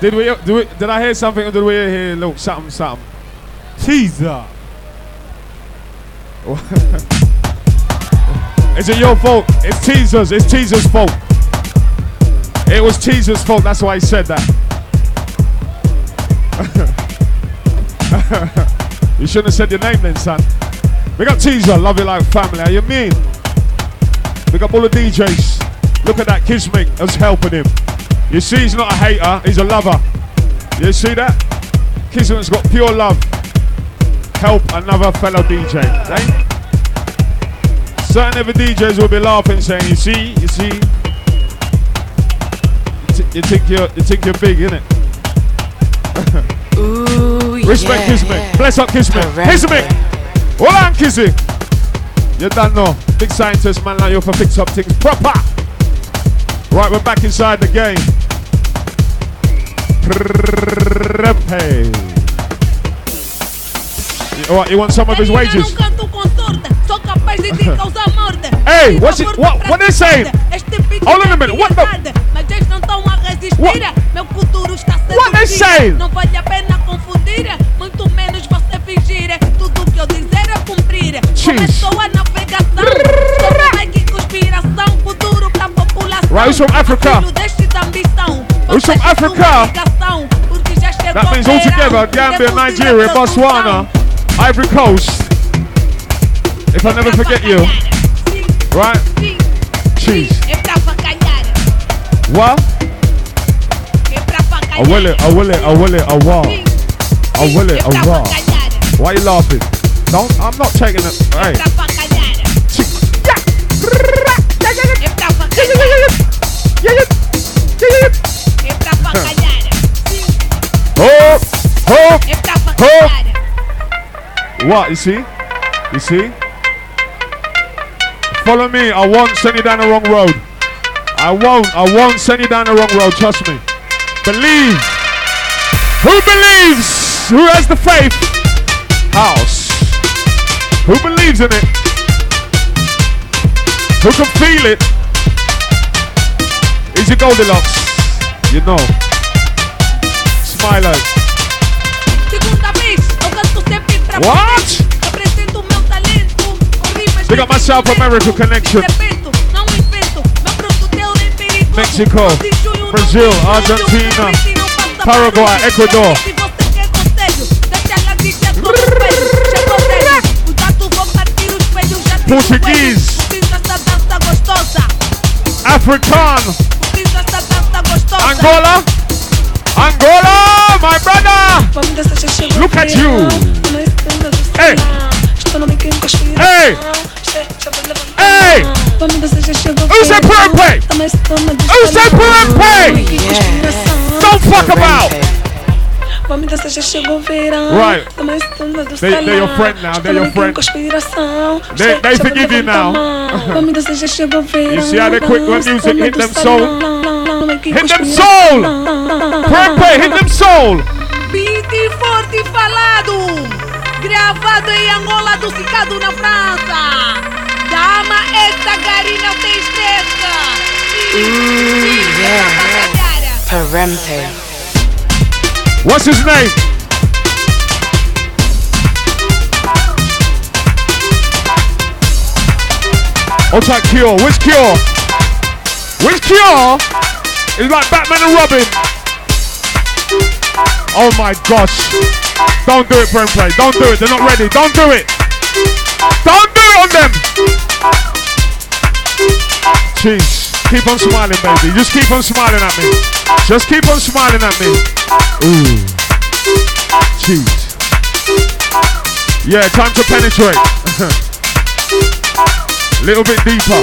Did we, did we? Did I hear something or did we hear little something, something? Teaser. Is it your fault? It's Teaser's. It's Teaser's fault. It was Teaser's fault. That's why he said that. you shouldn't have said your name then, son. We got Teaser. Love you like family. How you mean? We got all the DJs. Look at that Kismic that's helping him. You see, he's not a hater. He's a lover. You see that? Kismic's got pure love. Help another fellow DJ. Right? Certain other DJs will be laughing, saying, "You see, you see, you, you think you're, you think you're big, innit?" Ooh, Respect yeah, Kismet. yeah. Bless up Kismet. Kismet. Hold on, Kizzy. You don't know. Big scientist, man like you for fix up things proper. Right, we're back inside the game. Prepe. You, what, you want some of his wages? Hey, what's it- what- what they saying? Hold on a minute, what the- What- What they saying? Não vale a pena confundir, muito menos você fingir. Tudo que eu dizer é cumprir. Jeez. Começou a navegação. Conspiração. Futuro pra população. Right, who's from Africa? Filho deste ambição. Who's from Africa? são obrigação, porque já chegou That means all together Gambia, Nigeria. Botswana, Ivory Coast. If I never forget you. Right? Cheese. What? É pra avacalhar. I will it, I will it, I will it, I will. I will it, I will. Why you laughing? Don't, I'm not taking it. Hey. Oh, oh, avacalhar. what? You see? You see? Follow me. I won't send you down the wrong road. I won't. I won't send you down the wrong road. Trust me. Believe. Who believes? Who has the faith? House. Who believes in it? Who can feel it? Is it Goldilocks? You know. Smile out. Segunda vez, eu canto sempre pra What? vocês. Apresento o meu talento. Com rimas Big up my South America connection. Repito, não invento. Meu produtor é perigoso. Mexico, 12 de julho, não Brazil, Argentina, julho, não passa Paraguay, barulho. Gostosa. African. Angola. Angola, my brother. Look at you. Hey. Hey. Hey. Who said Purple? Who said Purple? Dançar, já chegou o verão. Right. Tamo estando do They- they're your friend now, they're your friend. Conspiração. They- they forgive you now. Vamos dançar, já chegou o verão. You see how they quick when music hit them soul? Hit them soul. Purple, hit them soul. Beat forte falado, gravado em Angola, duplicado na França. Dama esta garina tristeza. Sim, sim, What's his name? What's that Cure? Which Cure? Which Cure? It's like Batman and Robin. Oh my gosh. Don't do it, Prem Play. Don't do it. They're not ready. Don't do it. Don't do it on them. Jeez. Keep on smiling, baby. Just keep on smiling at me. Just keep on smiling at me. Ooh. Cheat. Yeah, time to penetrate. Little bit deeper.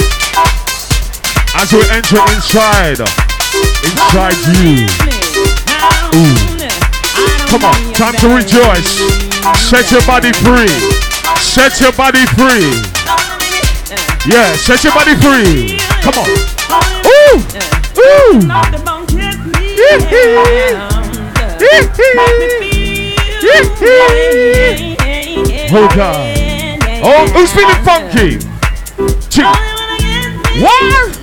As we enter inside. Inside you. Ooh. Come on, time to rejoice. Set your body free. Set your body free. Yeah, set your body free. Come on. Ooh. Ooh. Oh God. Oh, who's feeling funky? Two. What?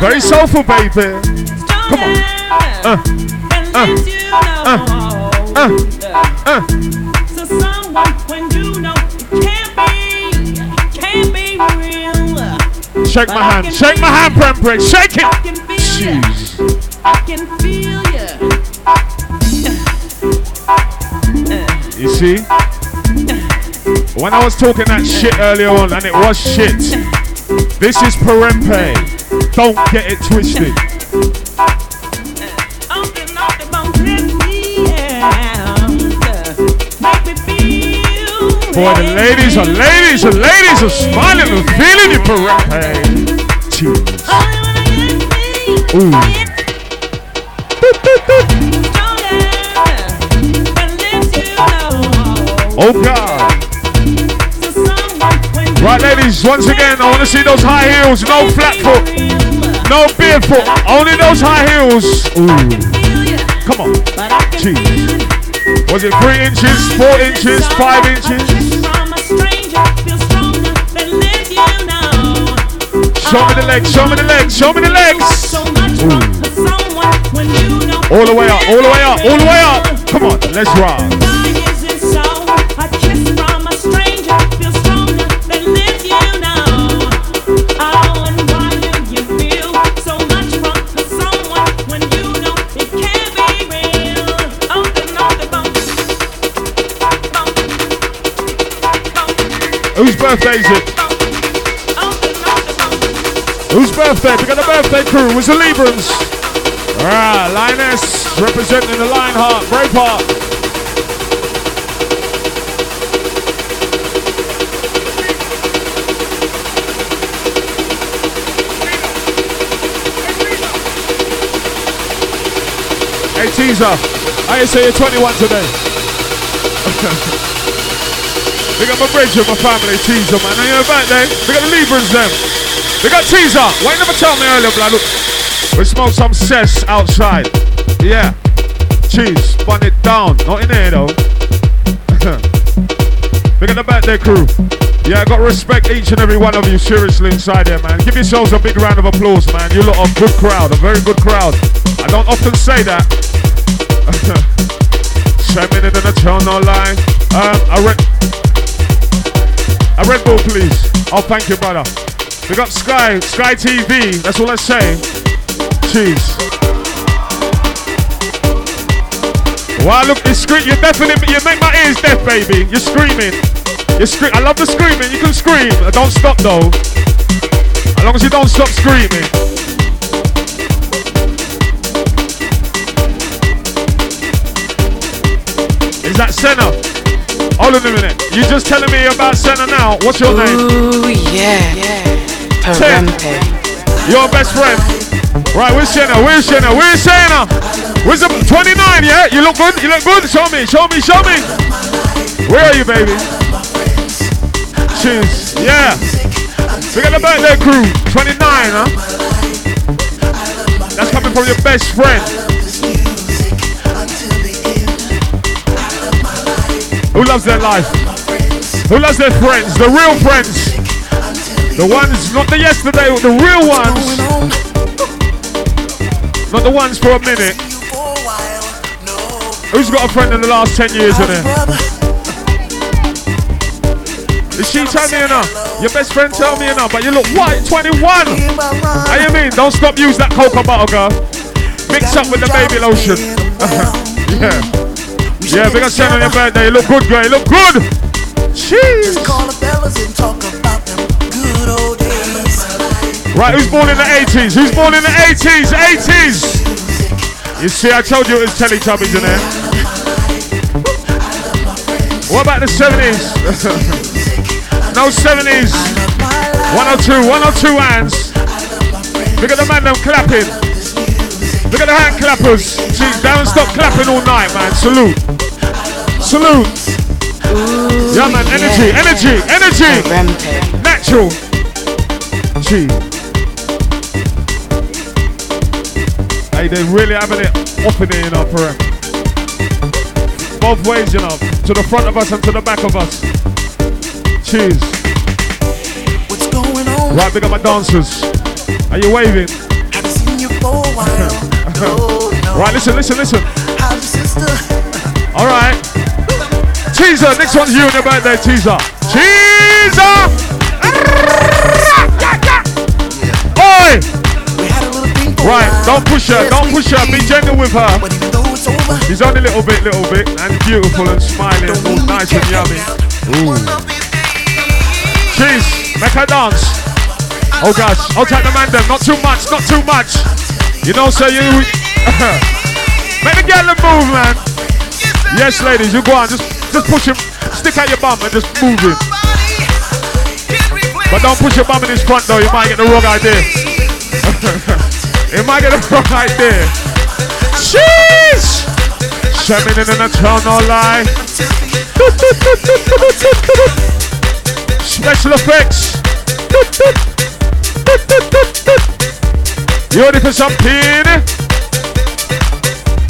Very soulful, baby. Come on. Uh. lets you know. uh, uh. Shake my hand. Shake my hand, Prem Prick. Shake it. can feel ya. Jeez. I can feel ya. You see? When I was talking that shit earlier on, and it was shit, this is Perempe. Don't get it twisted. Boy, the ladies are ladies, the ladies are smiling and feeling you, Perempe. Jeez. Only when I get me, Ooh. know. Oh God. Right, ladies, once again, I want to see those high heels, no flat foot, no barefoot, only those high heels. Ooh. Come on. Jeez. Was it three inches, four inches, five inches? Show me the legs, show me the legs, show me the legs. All the way up, all the way up, all the way up. Come on, let's rock. Whose birthday is it? Whose birthday? We got a birthday crew. Who's the Librans? Alright, Lioness representing the Lionheart, Braveheart. Hey teaser, I say you're 21 today. Big got my bridge and my family, teaser man. On your birthday, we got the Librans them. We got teaser. Why you never tell me earlier, blood? We smoke some cess outside. Yeah. Cheese, bun it down. Not in here though. we got the birthday crew. Yeah, I got respect each and every one of you seriously inside here, man. Give yourselves a big round of applause, man. You lot are a good crowd, a very good crowd. I don't often say that. Seven minutes and a turn no line. Um, I read. A Red Bull, please. Oh, thank you, brother. We got Sky, Sky TV. That's all I say. Cheese. Wow, look, you scream. You definitely, you make my ears deaf, baby. You're screaming. You scream. I love the screaming. You can scream. Don't stop though. As long as you don't stop screaming. Is that Senna? Hold on a minute. You just telling me about Senna now. What's your name? Ooh, yeah. Perempe. Your best friend. Right, where's Senna? Where's Senna? Where's Senna? Where's the 29, yeah? You look good? You look good? Show me, show me, show me. Where are you, baby? Cheers. Yeah. We got the birthday crew. 29, huh? That's coming from your best friend. Who loves their life? Who loves their friends? The real friends. The ones, not the yesterday, the real ones. Not the ones for a minute. Who's got a friend in the last 10 years in there? Did she tell me enough? Your best friend tell me enough, but you look white, 21. How you mean? Don't stop use that cocoa butter, girl. Mix up with the baby lotion. yeah. Yeah, big up Shen on your birthday. You look good, girl. You look good. Jeez. Call the fellas and talk about them good old days. Right, who's born in the 80s? Who's born in the 80s? 80s! You see, I told you it was Teletubbies in there. What about the 70s? no 70s. 102, 102 hands. Look at the man them clapping. Look at the hand clappers. See, they haven't stopped clapping all night, man. Salute. Salute. yeah, man, energy, energy, energy. Perempe. Natural. Gee. Hey, they're really having it up in here, you know, Perem. Both ways, you know. To the front of us and to the back of us. Cheers. What's going on? Right, big up my dancers. Are you waving? Haven't seen you for a while. No. Right, listen, listen, listen. All right. Teaser, next one's you on your birthday, teaser. Teaser! Oi! We had a little thing for Right, don't push her, don't push her. Be gentle with her. But even though it's over, She's only a little bit, little bit, and beautiful and smiling, all nice and yummy. hang out. One of these days. Cheese, make her dance. Oh gosh, I'll take the man them. Not too much, not too much. You know, so you. make the girl move, man. Yes, ladies, you go on. Just, just push him. Stick out your bum and just move it. But don't push your bum in his front though. You might get the wrong idea. you might get the wrong idea. Cheese. Shamin in the town, no lie. Special effects. You ready for something?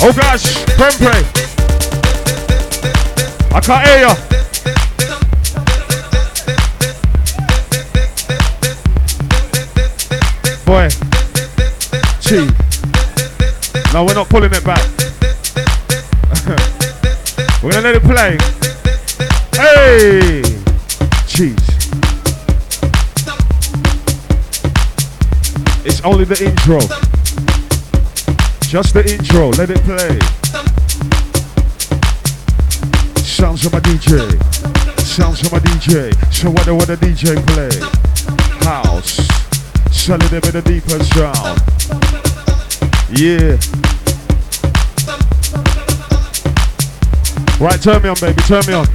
Oh gosh, Prempre. I can't hear you. Boy, cheat. No, we're not pulling it back. we're gonna let it play. Hey, cheese. It's only the intro. Just the intro. Let it play. Sounds from my DJ. Sounds from my DJ. So what the what the DJ play? House. Selling it with of deeper sound. Yeah. Right, turn me on, baby. Turn me on.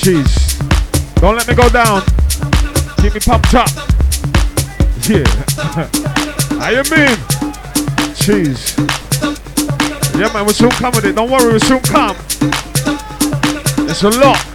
Jeez. Don't let me go down. Keep me pumped up. Yeah. How you mean? Jeez. Yeah, man, we'll soon come with it. Don't worry, we'll soon come. It's a lot.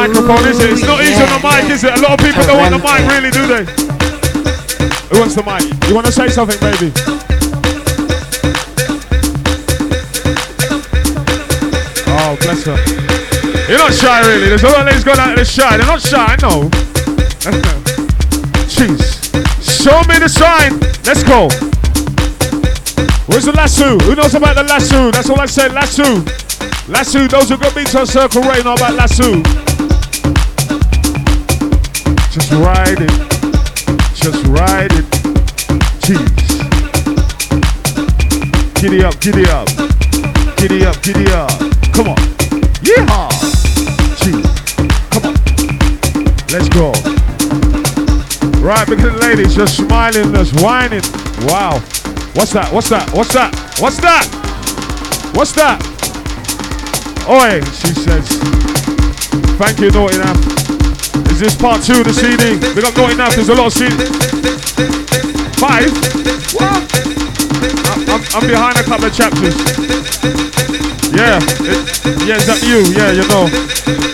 Microphone, is it? It's not easy on the mic, is it? A lot of people don't want the mic, really, do they? Who wants the mic? You want to say something, baby? Oh, bless her. You're not shy, really. There's a lot of ladies going out there shy. They're not shy, no. Jeez. Show me the sign. Let's go. Where's the lasso? Who knows about the lasso? That's all I said, lasso. Lasso, those who got beats on Circle Ray know about lasso. Just ride it. Just ride it. Jeez. Giddy up, giddy up. Giddy up, giddy up. Come on. Yeehaw. Jeez. Come on. Let's go. Right, at the ladies just smiling, just whining. Wow. What's that? What's that? What's that? What's that? What's that? Oi, she says. Thank you, Naughty Nap. Is this part two of the CD? We got Naughty Nap, there's a lot of CD. Five? What? I'm, I'm, behind a couple of chapters. Yeah, it, yeah, is that you? Yeah, you know.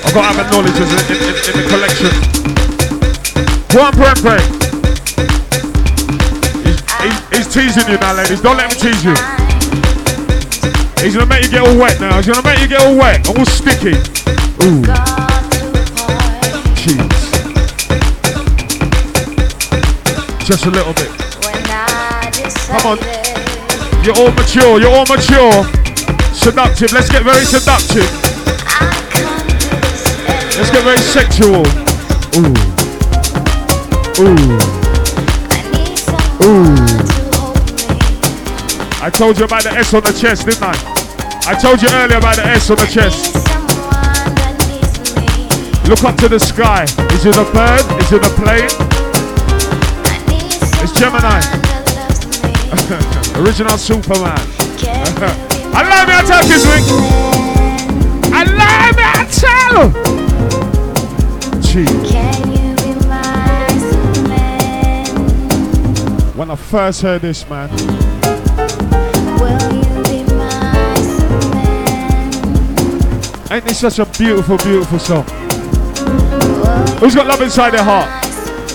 I've got to have acknowledgers in, in, in, in the collection. One. He's, he's, he's teasing you now, ladies. Don't let him tease you. He's gonna make you get all wet now. He's gonna make you get all wet and all sticky. Ooh. Just a little bit. Come on. You're all mature. You're all mature. Seductive. Let's get very seductive. Let's get very sexual. Ooh. Ooh. Ooh. I told you about the S on the chest, didn't I? I told you earlier about the S on the chest. Look up to the sky. Is it a bird? Is it a plane? It's Gemini. Original Superman. Allah me I tell this week. Allah me I tell. When I first heard this, man, ain't this such a beautiful, beautiful song? Who's got love inside their heart?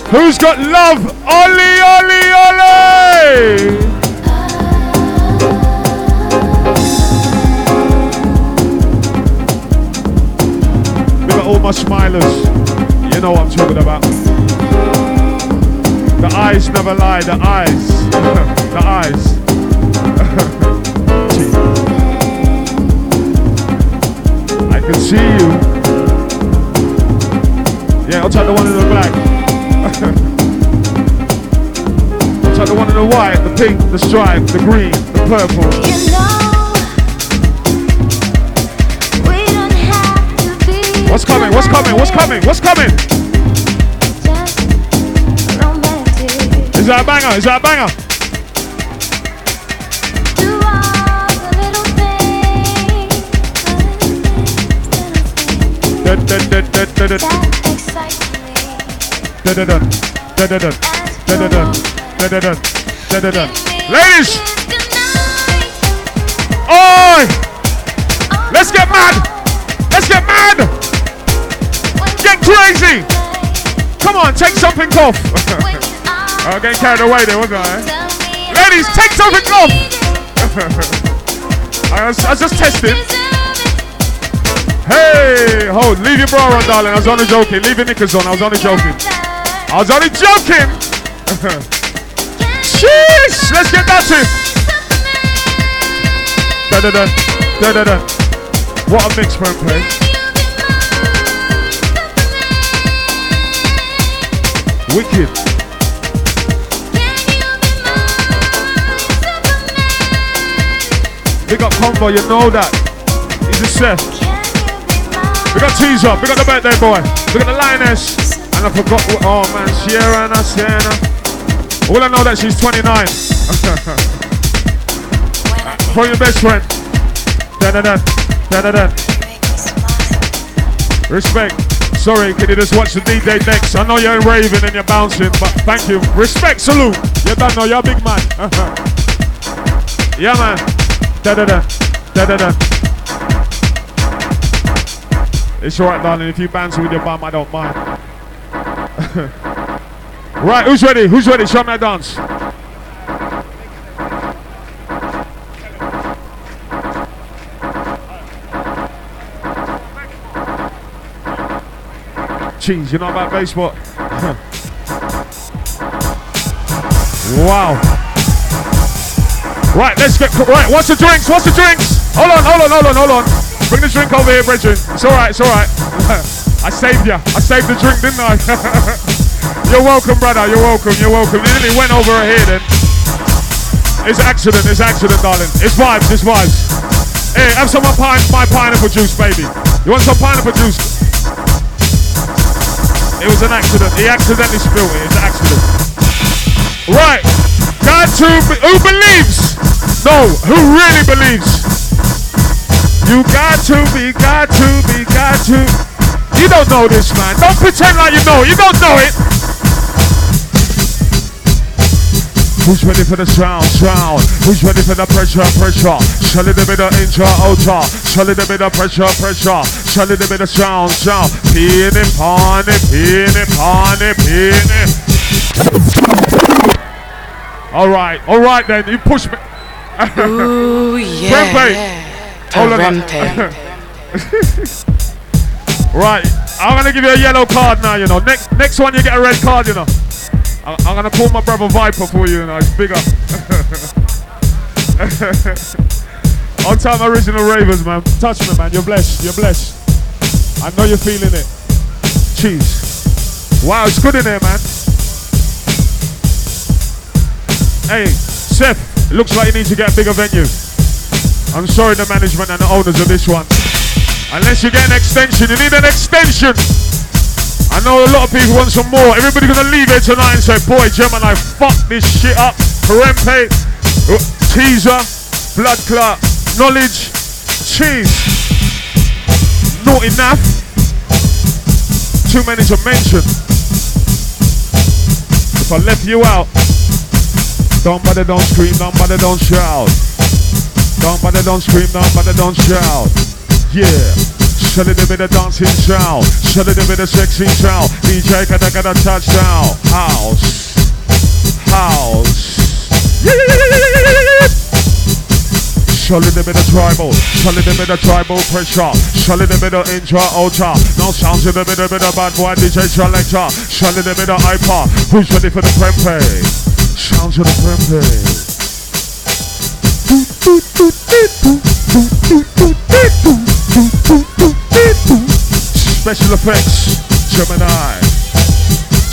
Who's got love? Ollie, Ollie, Ollie! Look at all my smilers. You know what I'm talking about. The eyes never lie, the eyes. the eyes. I can see you. Yeah, I'll take the one in the black. I'll take the one in the white, the pink, the stripe, the green, the purple. You know, we don't have to be What's coming? What's coming? What's coming? What's coming? Is that a banger? Is that a banger? Do all the little things, Dun, Ladies, oi! Let's get mad! Let's get mad! Get crazy! Come on, take something off. I'm getting carried away there, wasn't I? Ladies, take something off! I was, I was just tested. Hey, hold, leave your bra on, darling. I was only joking. Leave your knickers on. I was only joking. I was only joking. Sheesh! Let's get that to. Da da da da da da. What a mix, man, play. Wicked. Big up combo, you know that. He's a chef. We got teaser, we got the birthday boy, we got the lioness, and I forgot. What, oh man, Sierra and Sienna. All I know that she's 29. For your best friend. Da da da da da da. Respect. Sorry, can you just watch the DJ next? I know you're raving and you're bouncing, but thank you. Respect, salute. You don't know, you're a big man. yeah, man. Da da da da da da. It's alright, darling. If you bounce with your bum, I don't mind. right, who's ready? Who's ready? Show me a dance. Cheese, you know about baseball? wow. Right, let's get right. What's the drinks? What's the drinks? Hold on, hold on, hold on, hold on. Bring the drink over here, Bridget. It's all right, it's all right. I saved you. I saved the drink, didn't I? you're welcome, brother. You're welcome. You're welcome. You nearly went over her head. Then. It's accident. It's accident, darling. It's vibes. It's vibes. Hey, have some of my, pine, my pineapple juice, baby. You want some pineapple juice? It was an accident. He accidentally spilled it. It's an accident. Right. Got to who believes? No, who really believes? You got to be, got to be, got to. You don't know this, man. Don't pretend like you know. You don't know it. Who's ready for the sound, sound? Who's ready for the pressure, pressure? Shall it be the intro, outer? Shall it be the pressure, pressure? Shall it be the sound, sound? Peony, pony, peony, pony, peony. All right, all right then. You push me. Ooh, yeah. Prempe. yeah. Hold on. Right, I'm gonna give you a yellow card now. You know, next next one you get a red card. You know, I, I'm gonna call my brother Viper for you. You know, it's bigger. On time, original ravers, man. Touch me, man. You're blessed. You're blessed. I know you're feeling it. Cheese. Wow, it's good in there, man. Hey, Seth. Looks like you need to get a bigger venue. I'm sorry, the management and the owners of this one. Unless you get an extension, you need an extension. I know a lot of people want some more. Everybody gonna leave here tonight and say, boy, Gemini, fuck this shit up. Perempe, uh, teaser, blood clot, knowledge, cheese. Not enough. Too many to mention. If I left you out, don't bother, don't scream, don't bother, don't shout. Don't bother, don't scream, don't bother, don't shout. Yeah. Shall it be the dancing sound? Shall it be the sexy sound? DJ gotta get a touchdown. House. House. Shall it be the tribal? Shall it be the tribal pressure? Shall it be the intra ultra? No sounds in the middle bit of bad boy DJ selector. Shall it be the iPod. Who's ready for the prempe? Sounds of the prempe. Special effects, Gemini,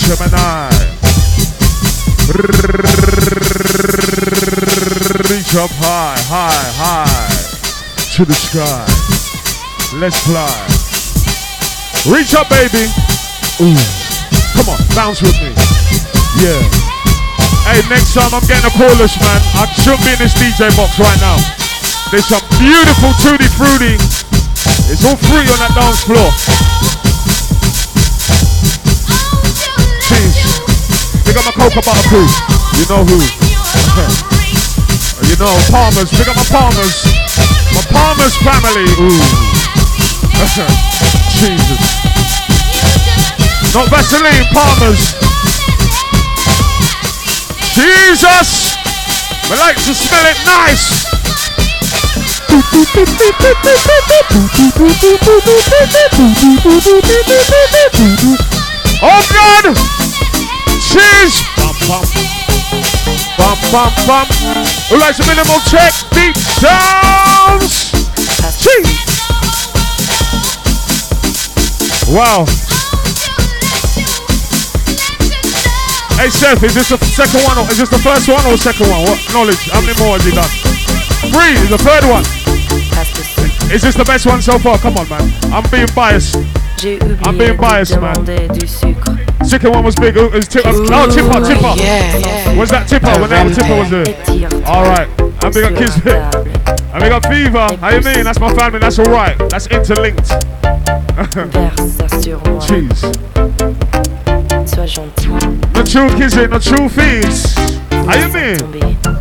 Gemini. Reach up high, high, high to the sky. Let's fly. Reach up, baby. Ooh. Come on, bounce with me. Yeah. Hey, next time I'm getting a chorus, man. I shouldn't be in this DJ box right now. There's some beautiful tutti fruity. It's all free on that dance floor. Jeez. Pick up my cocoa butter crew. You know who. You know, Palmers. Pick up my Palmers. My Palmers family. Ooh. Jesus. Not Vaseline, Palmers. Jesus. We like to smell it nice. Oh God! Cheers! Bum, bum. Bum, bum, bum. Who likes a minimal check? Deep sounds! Cheese! Wow. Hey Seth, is this the second one or is this the first one or second one? What knowledge? How many more has he done? Three the third one. Is this the best one so far? Come on, man. I'm being biased. I'm being biased, man. demander du sucre. Second one was big. It was tip, oh, tipper, tipper. Yeah, yeah. Was that tipper when that tipper was there? Étire-toi All right. And big up sur kids. And big up fever. How you mean? That's my family. That's all right. That's interlinked. Verse sur moi. Jeez. The true kissing, the true feeds. How you mean?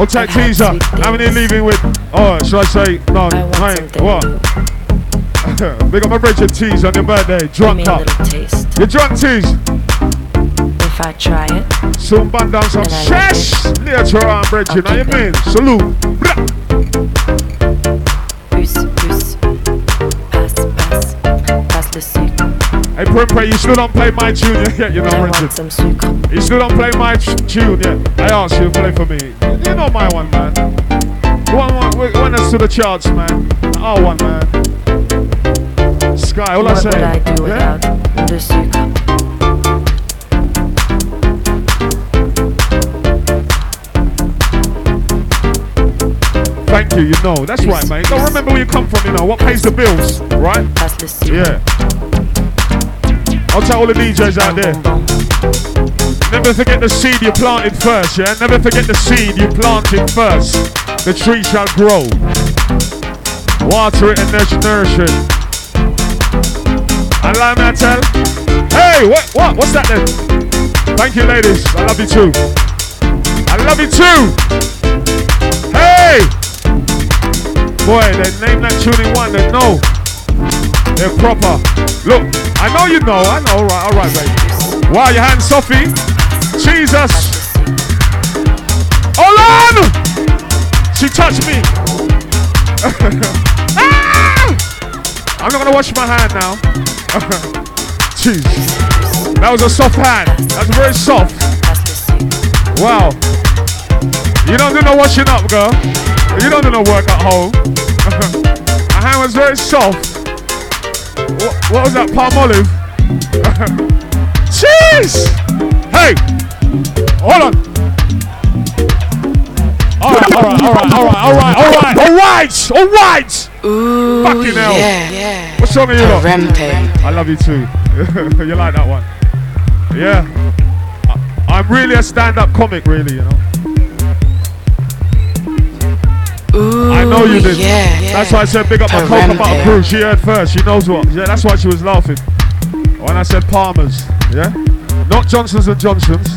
I'll take teaser. How many leaving with? Oh, should I say no? I Right. What? big up my Bridget tease on your birthday. Drunk up. You drunk tease. If I try it, Soon band down some shesh. Later on, Bridget. How you mean? Salute. Hey, Primpe, you still don't play my tune yet? Yeah, you know, I Bridget. want some sucre. You still don't play my tune yet? I asked you to play for me. You know my one, man. The one, one, one that's to the charts, man. Our one, man. Sky, all I What say. would I do yeah? without le sucre? Thank you, you know. That's right, mate. Don't remember where you come from, you know. What pays the bills, right? Passe le sucre. Yeah. I'll tell all the DJs out there. Never forget the seed you planted first, yeah? Never forget the seed you planted first. The tree shall grow. Water it and nourish it. And like I tell, hey, what, what, what's that then? Thank you, ladies. I love you too. I love you too. Hey, boy, they name that tune in one. They know they're proper. Look, I know you know. I know. All right, all right, baby. Wow, your hand, Sophie. Jesus. Hold on. She touched me. Ah! I'm not gonna wash my hand now. Jeez. That was a soft hand. That's very soft. Wow. You don't do no washing up, girl. You don't do no work at home. My hand was very soft. What, what was that? Palmolive? Jeez! Hey! Hold on. Alright, alright, alright, alright, alright, alright, alright, alright! Ooh, Fucking hell. yeah, yeah. What song are you on? Rempe. I love you too. you like that one? Yeah. I, I'm really a stand-up comic, really, you know. Ooh, I know you did. Yeah, yeah. That's why I said big up my butter Parental. crew. She heard first. She knows what. Yeah, that's why she was laughing. When I said Palmer's. Yeah? Not Johnson's and Johnson's.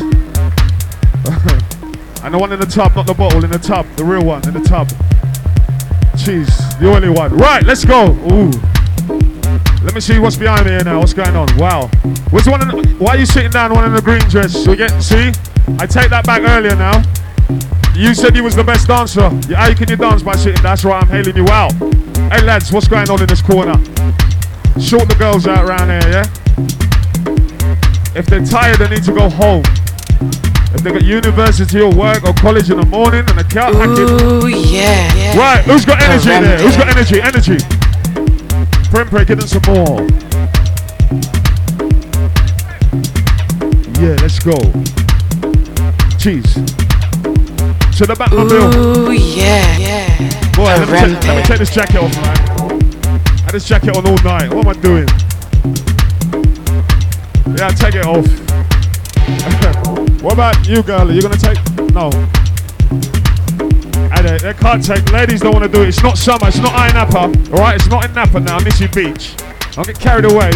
and the one in the tub, not the bottle, in the tub. The real one, in the tub. Jeez, the only one. Right, let's go. Ooh. Let me see what's behind me here now. What's going on? Wow. The one in the, why are you sitting down, one in the green dress? We get, see? I take that back earlier now. You said you was the best dancer. Yeah, how can you dance by sitting? That's right, I'm hailing you out. Hey lads, what's going on in this corner? Short the girls out around here, yeah? If they're tired, they need to go home. If they got university or work or college in the morning and they can't hack it. Ooh, yeah. yeah. Right, who's got energy Around there? Who's got energy? Energy. Prempre, get in some more. Yeah, let's go. Cheese. To the Batmobile. Ooh, yeah. yeah. Boy, let me, take, let me take this jacket off, man. I had this jacket on all night. What am I doing? Yeah, take it off. what about you, girl? Are you gonna take? No. And they, they can't take. Ladies don't want to do it. It's not summer. It's not Ayia Napa. All right, it's not in Napa now. Nissi Beach. Don't get carried away.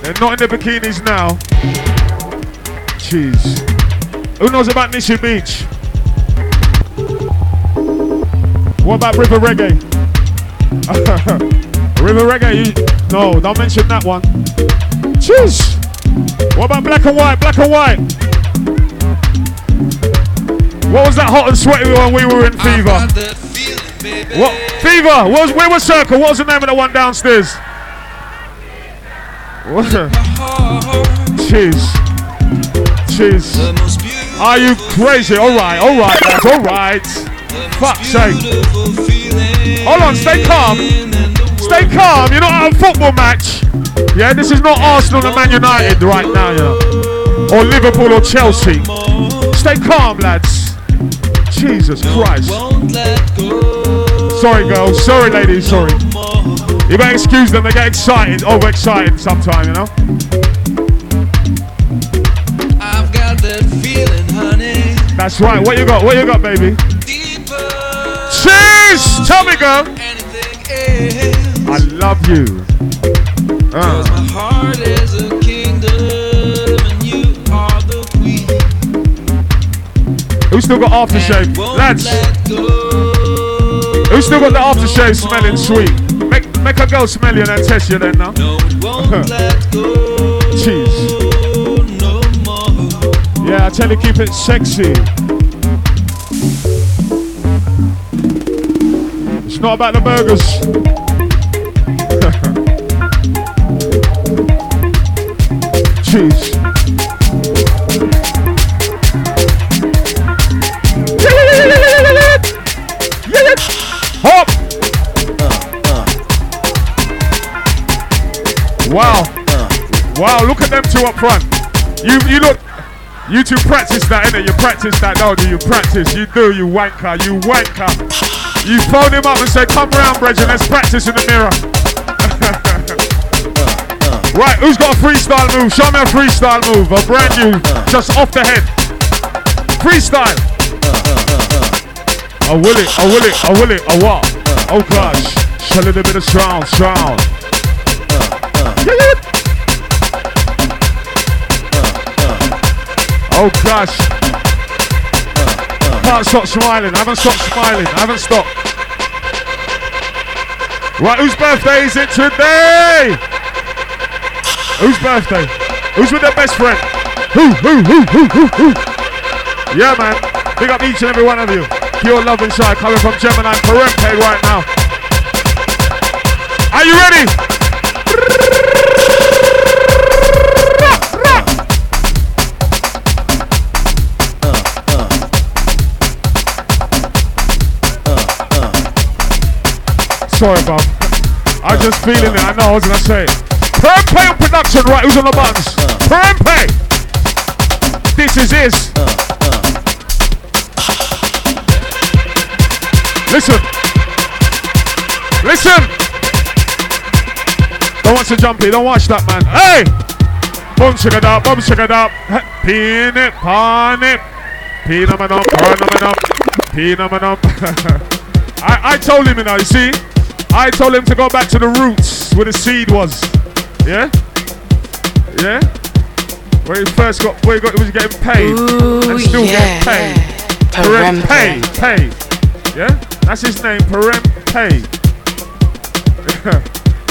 They're not in the bikinis now. Jeez. Who knows about Nissi Beach? What about River Reggae? River Reggae, you, no, don't mention that one. Jeez. What about Black and White? Black and White. What was that hot and sweaty one we were in Fever? What? Fever. What was, where was Circle? What was the name of the one downstairs? What? Jeez. Jeez. Are you crazy? All right, all right, lads, all right. Fuck's sake. Hold on, stay calm. Stay calm. You're not at a football match. Yeah, this is not Arsenal and Man United right now, know. Or Liverpool or Chelsea. Stay calm, lads. Jesus Christ. Sorry, girls. Sorry, ladies. Sorry. You better excuse them. They get excited, oh, overexcited sometimes, you know. That's right. What you got? What you got, baby? Cheese. Tell me, girl. I love you. Uh. My heart is a kingdom and you are the queen. Who still got aftershave? Lads, who still got the aftershave smelling sweet? Make make a girl smell you and then test you then now. No, tell you, keep it sexy. It's not about the burgers. Cheese. Hop! Wow. Wow, look at them two up front. You you look you two practice that, innit? You practice that, don't you? You practice, you do, you wanker, you wanker. You phone him up and say, come round, Bridget, let's practice in the mirror. right, who's got a freestyle move? Show me a freestyle move, a brand new, just off the head. Freestyle. Oh, will it? Oh, will it? Oh, will it? Oh, what? Oh, gosh. A little bit of sound, sound. Oh gosh. Can't stop smiling. I haven't stopped smiling. I haven't stopped. Right, whose birthday is it today? Whose birthday? Who's with their best friend? Who, who, who, who, who, who? Yeah, man. Big up each and every one of you. Pure love inside coming from Gemini Parente right now. Are you ready? Sorry, Bob. I'm just feeling it. I know I was gonna say it. On production, right? Who's on the buttons? Permpe! This is his. Listen. Listen. Don't watch the jumpy. Don't watch that, man. Hey! Shake it up. Shake it up. Burn them up. Pin them up. I, I told him, you know, you see? I told him to go back to the roots where the seed was. Yeah? Yeah? Where he first got, where he, got, he was getting paid. Ooh, and still yeah. getting paid. yeah. Perem Pay. Pay. Yeah? That's his name, Perem Pay.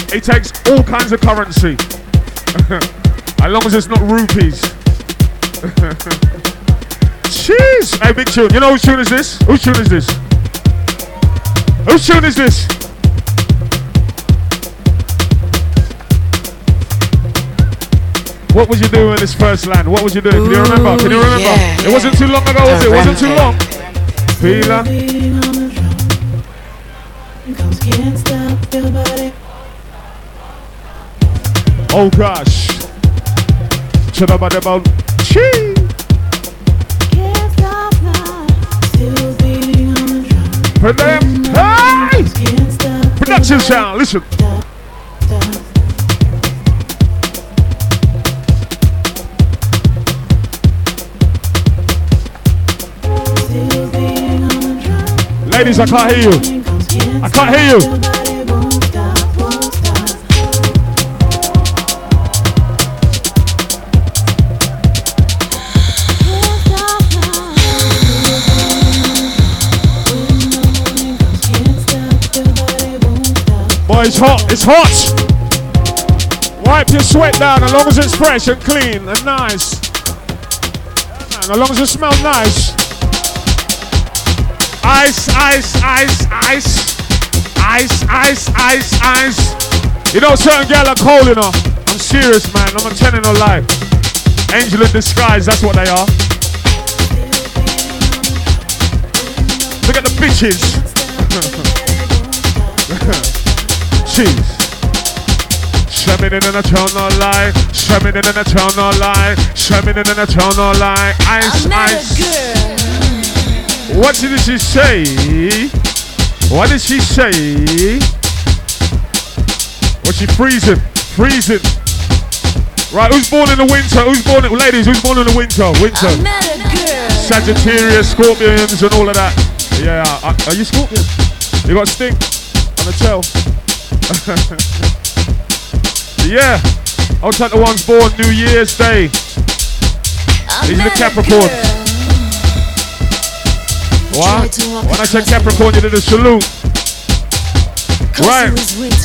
he takes all kinds of currency. as long as it's not rupees. Jeez. Hey, big tune. You know whose tune is this? Whose tune is this? Whose tune is this? What was you doing in this first land? What was you doing? Can you remember? Can you remember? yeah, it wasn't too long ago, was it? It wasn't too long. Feeler. Oh gosh. Shut up about Chee. For them. Hey! Production sound. Listen. Ladies, I can't hear you. I can't hear you. Boy, it's hot. It's hot. Wipe your sweat down as long as it's fresh and clean and nice. As long as it smells nice. Ice, ice, ice, ice. Ice, ice, ice, ice. You know, certain girl are cold, you know. I'm serious, man. I'm not telling no lie. Angel in disguise, that's what they are. Look at the bitches. Cheese. Swimming in an eternal lie. Swimming in an eternal lie. Swimming in an eternal lie. Ice, ice. What did she say? What did she say? Was she freezing? Freezing. Right, who's born in the winter? Who's born in, ladies, who's born in the winter? Winter. Sagittarius, Scorpions, and all of that. Yeah, are, are you Scorpion? You got stink on the tail. yeah, I'll take the ones born New Year's Day. Are the Capricorns. What? When I said Capricorn, you did a salute. Right,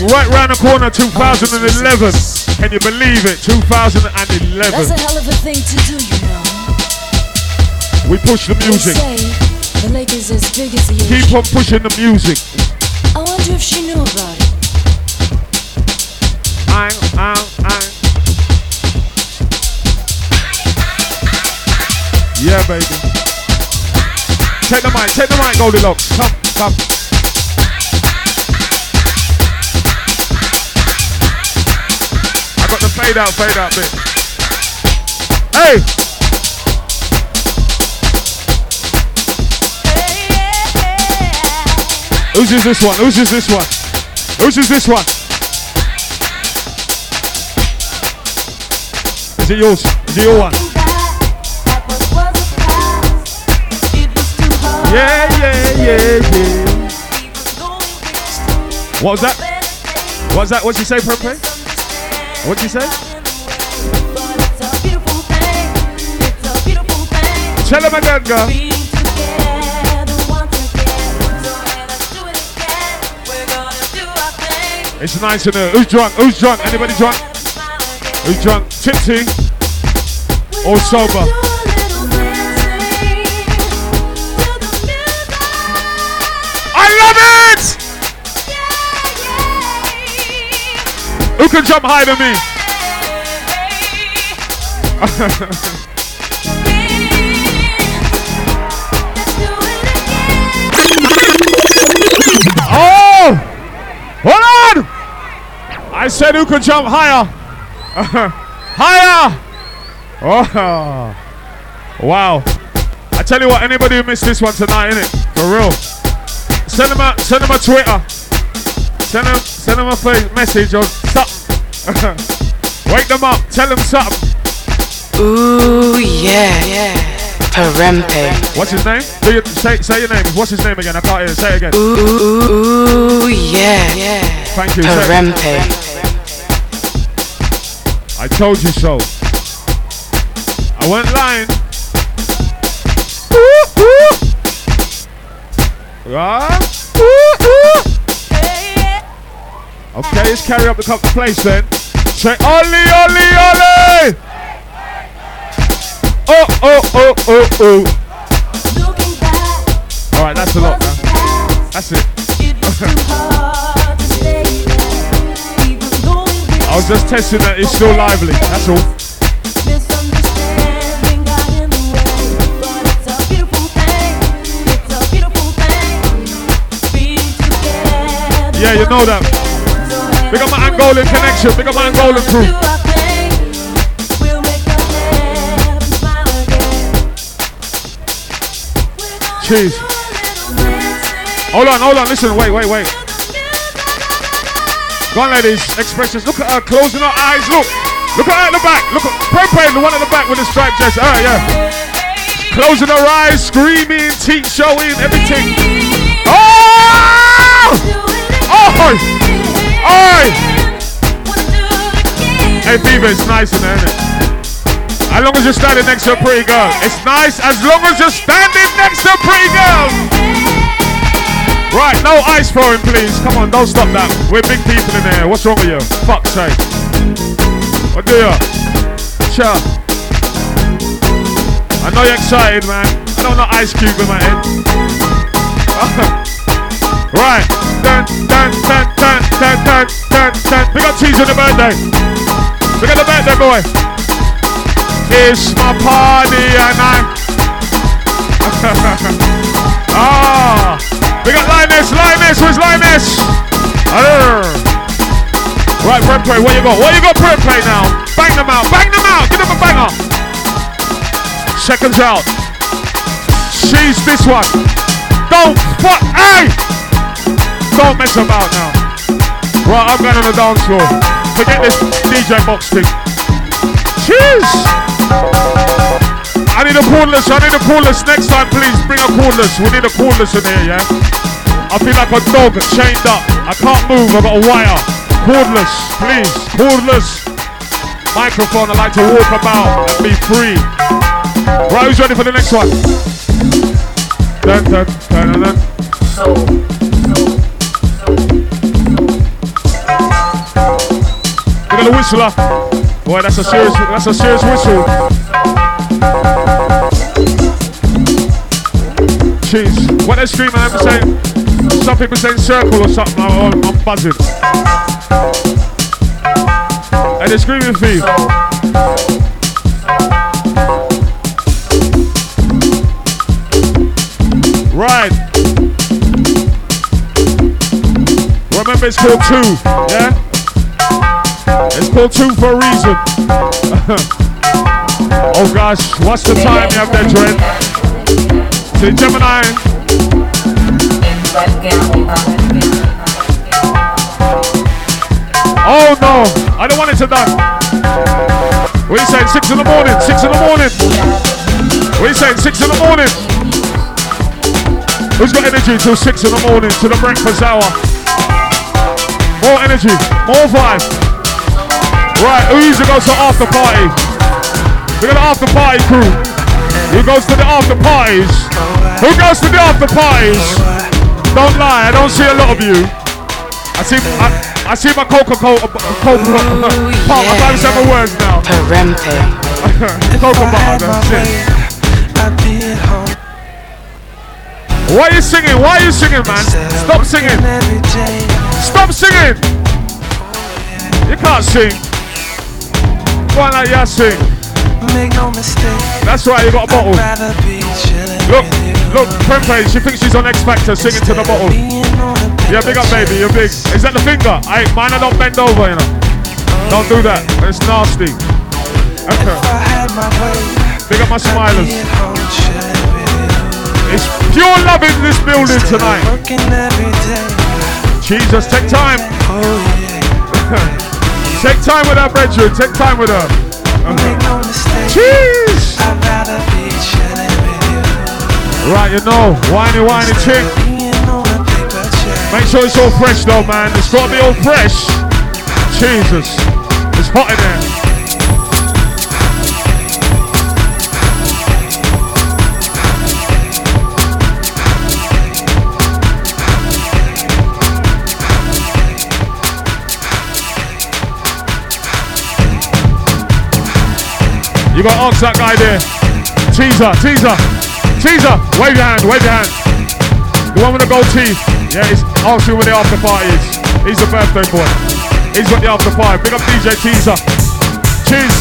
right round the corner, 2011. Can you believe it? 2011. That's a hell of a thing to do, you know. We push the music. the lake is as big as the ocean. Keep on pushing the music. I wonder if she knew about it. Ang, ang, ang. Yeah, baby. Take the mic, take the mic, Goldilocks. Come, come. I got the fade out, fade out bit. Hey! Whose is this one? Whose is this one? Whose is this one? Is it yours? Is it your one? Yeah, yeah, yeah, yeah. What was that? What was that? What'd you say, Pepe? What'd you say? Tell him again, girl. It's nice to know. Who's drunk? Who's drunk? Anybody drunk? Who's drunk? Tipsy? Or sober? Can jump higher than me? Oh! Hold on! I said who could jump higher? higher! Oh! Wow. I tell you what, anybody who missed this one tonight, innit? For real. Send them a send them a Twitter. Send them send them a message or something. Wake them up, tell them something. Ooh, yeah, yeah. Perempe. What's his name? Do you, say, say your name. What's his name again? I can't hear. Say it again. Ooh, yeah, yeah. Thank you. Perempe. I told you so. I went lying. Ooh, ooh. Ah, Okay, let's carry up the cup of place then. Say Ollie, Ollie, Ollie! Oh, oh, oh, oh, oh. Alright, that's a lot, man. That's it. I was just testing that it's still lively. That's all. Yeah, you know that. Big up my Angolan connection. Big up my Angolan crew. Hold on, hold on. Listen, wait, wait, wait. Go on, ladies. Expressions. Look at her closing her eyes. Look. Look at her at the back. Look at Pepe, the one at the back with the striped dress. All right, yeah. Closing her eyes, screaming, teeth showing, everything. Oh! Oh! Oh! Hey, Fever, it's nice in there, isn't it? As long as you're standing next to a pretty girl. It's nice as long as you're standing next to a pretty girl. Right, no ice throwing, please. Come on, don't stop that. We're big people in here. What's wrong with you? Fuck's sake. What do you? Sure. I know you're excited, man. I don't know Ice Cube in my head. right. Dun, dun, dun, dun, dun, dun, dun, dun. Big up cheese on the birthday. We got the birthday, boy. It's my party and I. ah. Big up Linus, Linus, where's Linus? Right, Brent Play, where you go? Where you go, Brent Play now? Bang them out, bang them out, give them a banger. Seconds out. She's this one. Don't fuck, hey! Don't mess about now. Right, I'm going on the dance floor. Forget this DJ box thing. Cheers! I need a cordless, I need a cordless. Next time, please bring a cordless. We need a cordless in here, yeah? I feel like a dog chained up. I can't move, I've got a wire. Cordless, please, cordless. Microphone, I like to walk about and be free. Right, who's ready for the next one? Dun, dun, dun, dun, dun. Look at the whistler. Boy, that's a serious, that's a serious whistle. Jeez, what they're screaming, I'm saying, some people saying circle or something, I'm, oh, I'm buzzing. And they're screaming for you. Right. Remember, it's called two, yeah? Called two for a reason. oh gosh, what's the time you have there, Dread? See, Gemini. Oh no, I don't want it to die. You saying? Six in the morning, six in the morning. You saying? Six in the morning. Who's got energy till six in the morning to the breakfast hour? More energy, more vibe. Right, who usually goes to after party? We got an after party crew. Who goes to the after parties? Who goes to the after parties? Don't lie, I don't see a lot of you. I see, I, I see my Coca-Cola, Coca, pop. I'm about to say my words now. Perempe. Coca butter, that's it. Why are you singing? Why are you singing, man? Stop singing. Stop singing. You can't sing. Go on, like you sing. Make no mistake. That's right, you got a bottle. I'd rather be chilling Look, look, Prempe, she thinks she's on X Factor singing to the bottle. Being on a Yeah, big up, baby, you're big. Is that the finger? I mine, I don't bend over, you know. Don't do that. It's nasty. If I had my way, big up my smilers. being home chilling with you. It's pure love in this building tonight. Working every day. Jesus, take time. Oh, Take time with her, brethren. Take time with her. Make no uh-huh. mistake. I'd rather be chilling with. Right, you know, whiny, whiny chick. Being on a paper check. Make sure it's all fresh though, man. It's got to be all fresh. Jesus, it's hot in there. You got to ask that guy there. Teaser, teaser, teaser. Wave your hand, wave your hand. The one with the gold teeth. Yeah, he's asking where the after party is. He's the birthday boy. He's got the after party. Big up DJ Teaser. Cheers.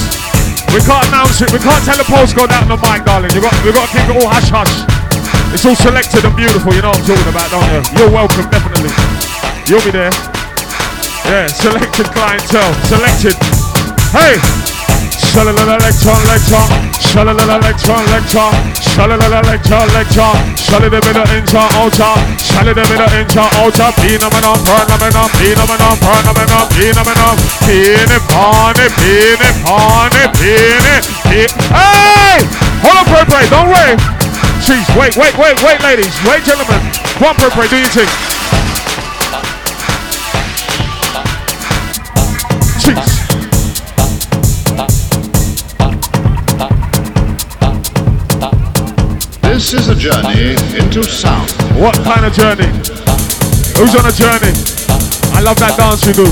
We can't announce it. We can't tell the postcode out on the mic, darling. You got, we got to keep it all hush hush. It's all selected and beautiful. You know what I'm talking about, don't you? You're welcome, definitely. You'll be there. Yeah, selected clientele. Selected. Hey! Shalala lecture, lecture, shalala lecture, lecture, shalala lecture, lecture, shalala bit of incha, oucha, shalala bit of incha, oucha, phenomenon, phenomenon, phenomenon, phenomenon, phenomenon, pin it, pon it, pin it, pon it, pin it, Hey! Hold on, pray, pray, don't wait. Jeez, wait, wait, wait, wait, ladies, wait, gentlemen. Come on, pray, pray, do your thing. This is a journey into sound. What kind of journey? Who's on a journey? I love that dance you do.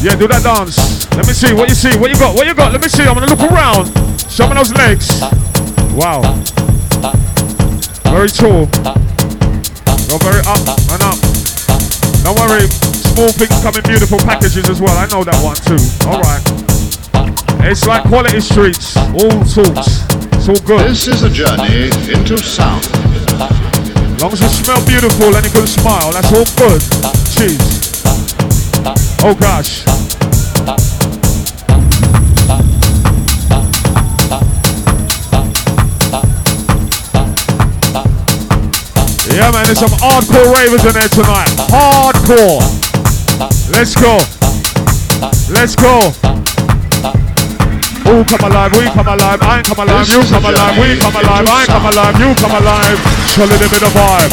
Yeah, do that dance. Let me see what you see. What you got? What you got? Let me see. I'm gonna look around. Show me those legs. Wow. Very tall. Go very up and up. Don't worry. Small things come in beautiful packages as well. I know that one too. All right. It's like quality streets. All sorts. It's all good. This is a journey into sound. As long as you smell beautiful and you can smile, that's all good. Cheese. Oh gosh. Yeah man, there's some hardcore ravers in there tonight. Hardcore. Let's go. Let's go. Who come alive, we come alive, I come alive, you come alive, we come alive, I come alive, you come alive. A little bit of vibe.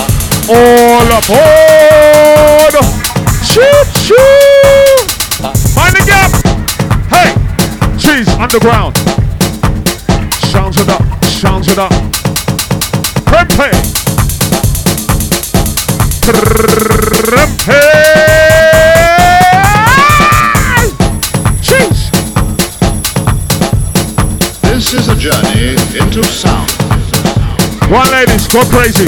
All aboard! Shoot, shoot! Mind the gap! Hey! Cheese, underground. Sounds it up, sounds it up. Prempe! Prempe! Into sound. One ladies, go crazy.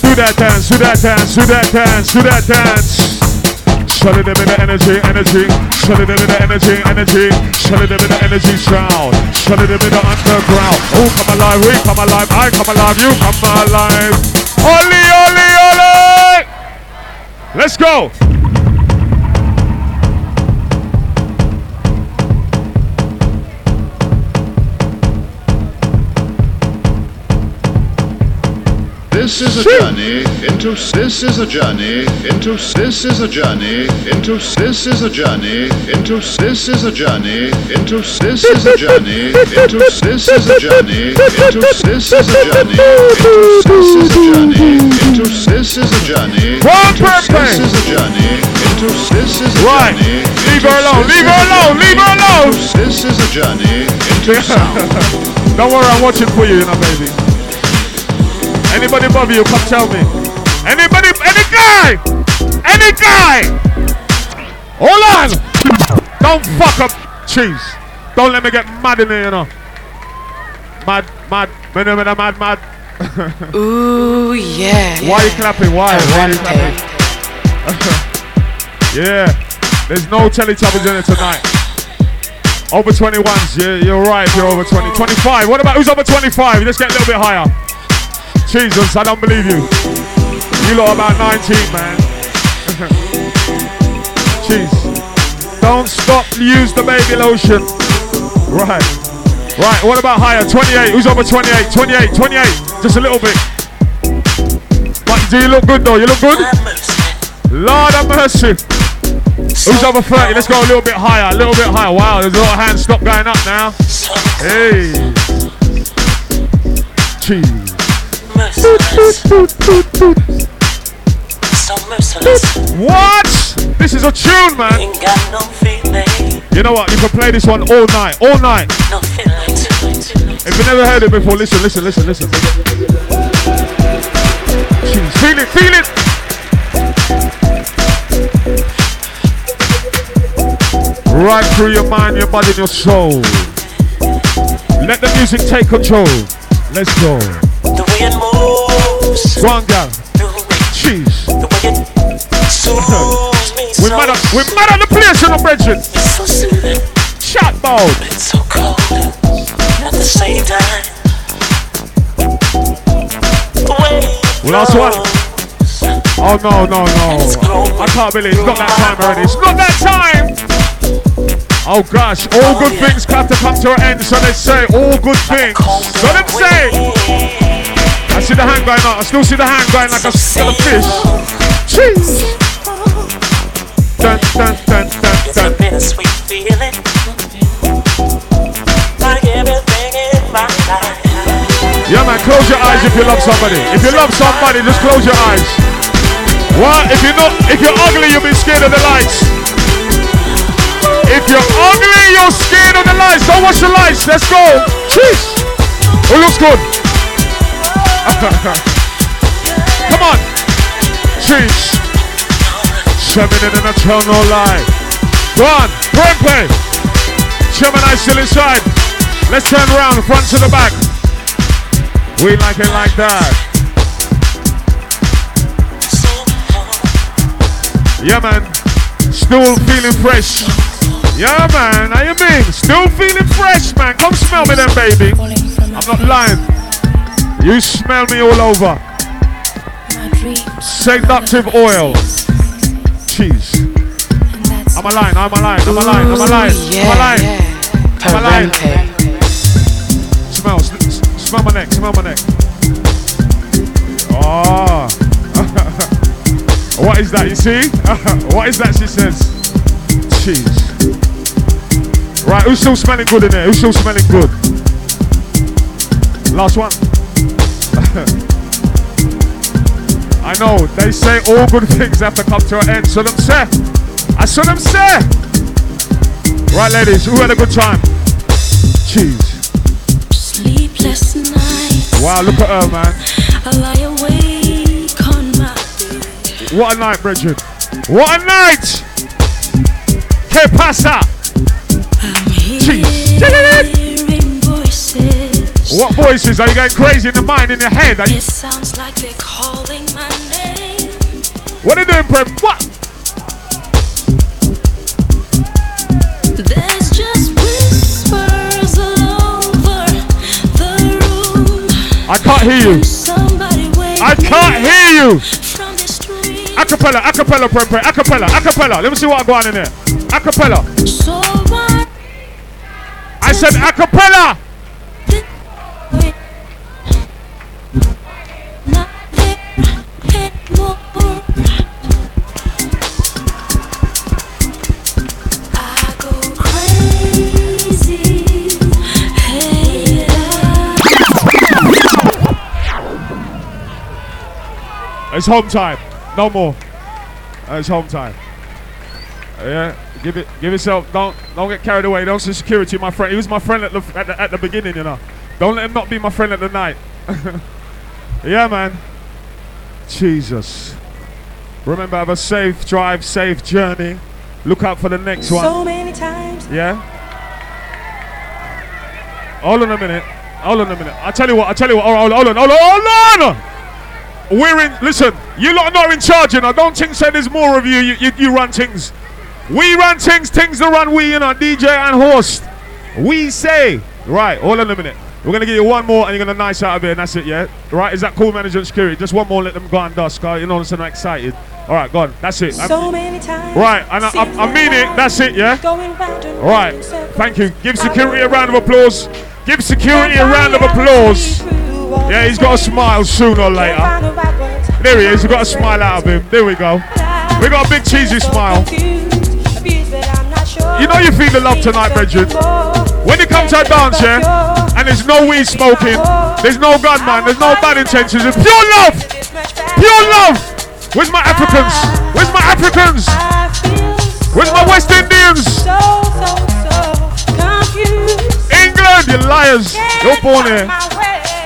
Do that dance, do that dance, do that dance, do that dance. Shut it a bit energy, energy. Shut it a bit energy, energy. Shut it a bit energy sound. Shut it a bit underground. Oh, come alive, we come alive, I come alive, you come alive. Oli, oli, oli! Let's go. This is a journey into this is a journey into this is a journey into this is a journey into this is a journey into this is a journey into this is a journey into this is a journey into this is a journey into this is a journey into this is a journey into this is a journey Leave her alone, this leave is her a alone, leave her journey, alone. into This is a journey into sound. Don't worry, I'm watching for you, you know, baby. Anybody above you, come tell me. Anybody, any guy, any guy. Hold on. Don't fuck up, cheese. Don't let me get mad in here, you know. Mad, mad, mad, mad, mad, mad. Ooh, yeah. Why are you clapping? Why? Why are you clapping? yeah. There's no Teletubbies in it tonight. Over 21s, yeah, you're right if you're over 20. 25, what about who's over 25? Let's get a little bit higher. Jesus, I don't believe you. You lot about 19, man. Jeez. Don't stop, use the baby lotion. Right. Right, what about higher? 28, who's over 28? 28, 28, just a little bit. But do you look good though? You look good? Lord have mercy. Who's over 30? Let's go a little bit higher, a little bit higher. Wow, there's a lot of hands stop going up now. Hey. Cheese. What? This is a tune, man. You know what? You can play this one all night, all night. If you never heard it before, listen, listen, listen, listen. Feel it, feel it. Right through your mind, your body, and your soul. Let the music take control. Let's go. The way it moves. Go on, girl. Jeez. The way it soothes me. We so mad at, we mad at the place, you know, Bridget. It's so soothing. Chat bout. It's so cold at the same time. The way it Last one. Oh no, no, no. I can't believe it's not that time already. It's not that time. Oh gosh, all oh, good things have to come to an end, so they say all good things. So them say. I see the hand going out. I still see the hand going like a, like a fish. Jeez. Dun, dun, dun, dun, It's a feeling. Yeah, man, close your eyes if you love somebody. If you love somebody, just close your eyes. What? If you're not, if you're ugly, you'll be scared of the lights. If you're ugly, you're scared of the lights. Don't watch the lights. Let's go. Cheese. It looks good. Come on. Cheese. Seven in an eternal light. Go on. Play, play. Gemini still inside. Let's turn around, front to the back. We like it like that. Yeah, man. Still feeling fresh. Yeah, man. How you mean? Still feeling fresh, man. Come smell me then, baby. I'm not lying. You smell me all over. Seductive oil. Cheese. I'm a line, I'm a line, I'm a line, I'm a line, I'm a line. I'm a line. Smell, smell my neck, smell my neck. Oh. what is that, you see? what is that, she says? Cheese. Right, who's still smelling good in there? Who's still smelling good? Last one. I know, they say all good things have to come to an end. So them say. I saw them say. Right, ladies, who had a good time? Cheese. Sleepless nights. Wow, look at her, man. I lie awake on my bed. What a night, Bridget. What a night! Que pasa? Cheese. What voices? Are you going crazy in the mind, in your head? Are you, It sounds like my name. What are you doing, Prem? What? There's just whispers all over the room. I can't hear you. I can't hear you. from this dream. Acapella, acapella, Prem, Prem. Acapella, acapella. Let me see what I got in there. Acapella. I said acapella. It's home time. No more. Uh, It's home time. Yeah, give it, give yourself. Don't, don't get carried away. Don't say security, my friend. He was my friend at the, at the at the beginning, you know. Don't let him not be my friend at the night. yeah, man. Jesus. Remember, have a safe drive, safe journey. Look out for the next one. So many times. Yeah. Hold on a minute. Hold on a minute. I tell you what. I tell you what. Hold on. Hold on. Hold on. Hold on. We're in. Listen. You lot are not in charge. You know. Don't think say there's more of you. You, you. you run things. We run things. Things to run. We. You know. DJ and host. We say. Right. Hold on a minute. We're gonna give you one more, and you're gonna nice out of here, and that's it. Yeah. Right. Is that cool, management security? Just one more. Let them go and dust. Cause you know I'm so excited. All right. Go on. That's it. I'm- So many times. Right, and I, I, I mean it. That's it, yeah. Going All right, round in circles. thank you. Give security a round of applause. Give security a round of applause. Yeah, he's got a smile sooner or later. There he is. We got a smile out of him. There we go. We got a big cheesy smile. You know you feel the love tonight, Bridget. When you come to a dance, yeah, and there's no weed smoking, there's no gunman, there's no bad intentions, it's pure love. Pure love. Where's my Africans? Where's my Africans? Where's my West Indians? England, you liars. You're born here.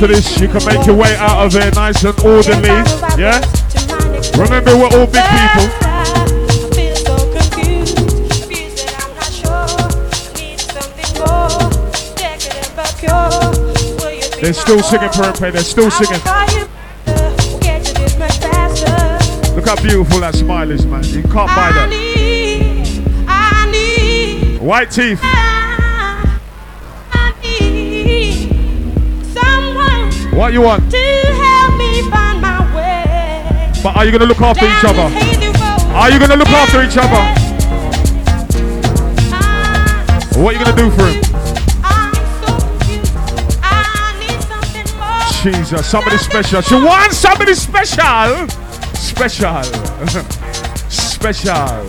after this, you can make your way out of here nice and orderly. Yeah? Remember, we're all big people. They're still singing Perempe, they're still singing. Look how beautiful that smile is, man. You can't buy that. White teeth. What you want? But are you gonna look after each other? Are you gonna look after each other? What are you gonna do for him? Jesus, somebody special. She wants somebody special. Special. special.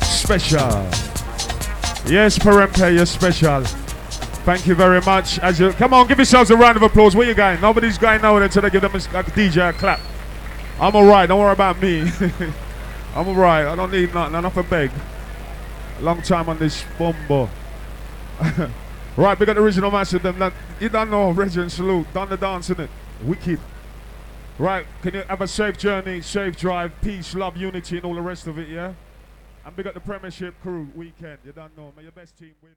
Special. Yes, Perempe, you're special. Thank you very much. As you come on, give yourselves a round of applause. Where you going? Nobody's going nowhere until they give them a, a DJ a clap. I'm alright. Don't worry about me. I'm alright. I don't need nothing. Enough to beg. Long time on this bombo. right, we got the original master. Them that you don't know. Regent salute. Done the dance in it. Wicked. Right, can you have a safe journey, safe drive, peace, love, unity, and all the rest of it, yeah? And big up the Premiership crew weekend. You don't know. May your best team win.